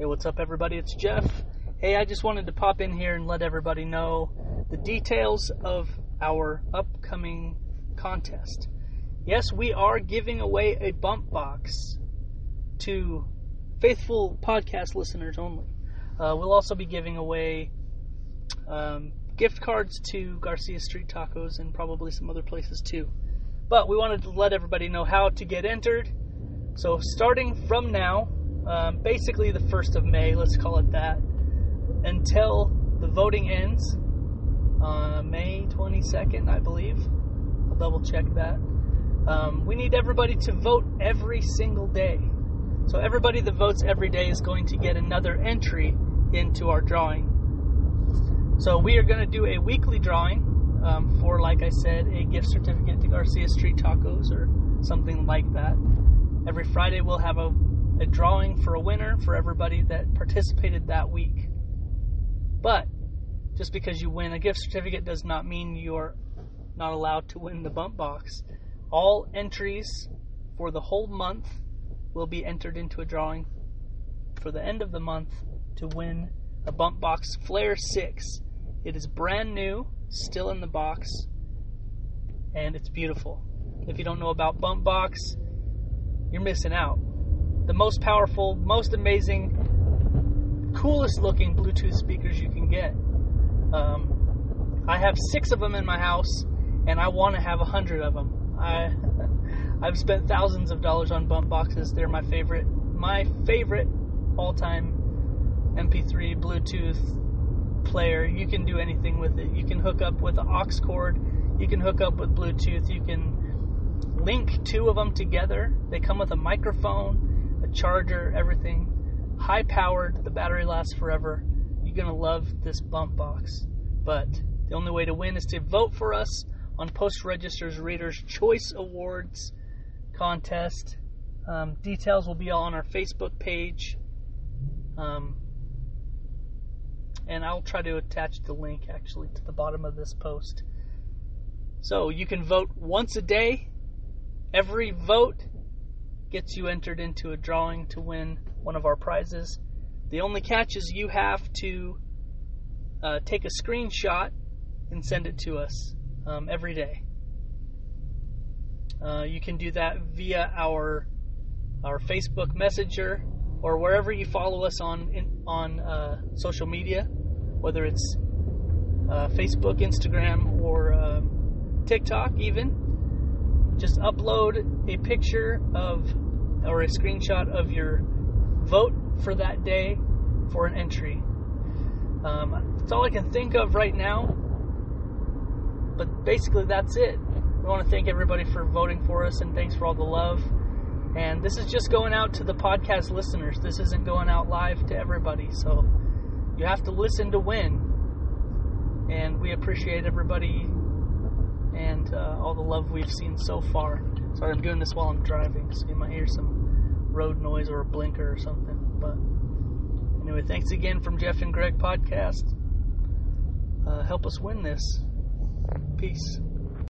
Hey, what's up, everybody? It's Jeff. Hey, I just wanted to pop in here and let everybody know the details of our upcoming contest. Yes, we are giving away a Bumpboxx to faithful podcast listeners only. Uh, we'll also be giving away um, gift cards to Garcia Street Tacos and probably some other places too. But we wanted to let everybody know how to get entered. So, starting from now, um, basically the 1st of May, let's call it that, until the voting ends, uh, May 22nd, I believe. I'll double check that. Um, we need everybody to vote every single day. So everybody that votes every day is going to get another entry into our drawing. So we are going to do a weekly drawing um, for, like I said, a gift certificate to Garcia Street Tacos or something like that. Every Friday we'll have a, a drawing for a winner for everybody that participated that week. But just because you win a gift certificate does not mean you're not allowed to win the Bumpboxx. All entries for the whole month will be entered into a drawing for the end of the month to win a Bumpboxx Flare 6. It is brand new, still in the box, and it's beautiful. If you don't know about Bumpboxx, you're missing out. The most powerful, most amazing, coolest looking Bluetooth speakers you can get. Um, I have six of them in my house, and I want to have a hundred of them. I I've spent thousands of dollars on Bumpboxxes. They're my favorite, my favorite all-time MP3 Bluetooth player. You can do anything with it. You can hook up with an aux cord. You can hook up with Bluetooth. You can link two of them together. They come with a microphone, charger, everything. High powered. The battery lasts forever. You're gonna love this Bumpboxx. But the only way to win is to vote for us on Post Register's Reader's Choice Awards contest. Um, details will be all on our Facebook page. Um, and I'll try to attach the link actually to the bottom of this post. So you can vote once a day. Every vote gets you entered into a drawing to win one of our prizes. The only catch is you have to uh, take a screenshot and send it to us um, every day. Uh, you can do that via our our Facebook Messenger or wherever you follow us on in, on uh, social media, whether it's uh, Facebook, Instagram, or um, TikTok, even. Just upload a picture of or a screenshot of your vote for that day for an entry. Um, that's all I can think of right now. But basically, that's it. We want to thank everybody for voting for us and thanks for all the love. And this is just going out to the podcast listeners. This isn't going out live to everybody. So you have to listen to win. And we appreciate everybody and uh, all the love we've seen so far. Sorry, I'm doing this while I'm driving, so you might hear some road noise or a blinker or something. But anyway, thanks again from Jeff and Greg Podcast. Uh, help us win this. Peace.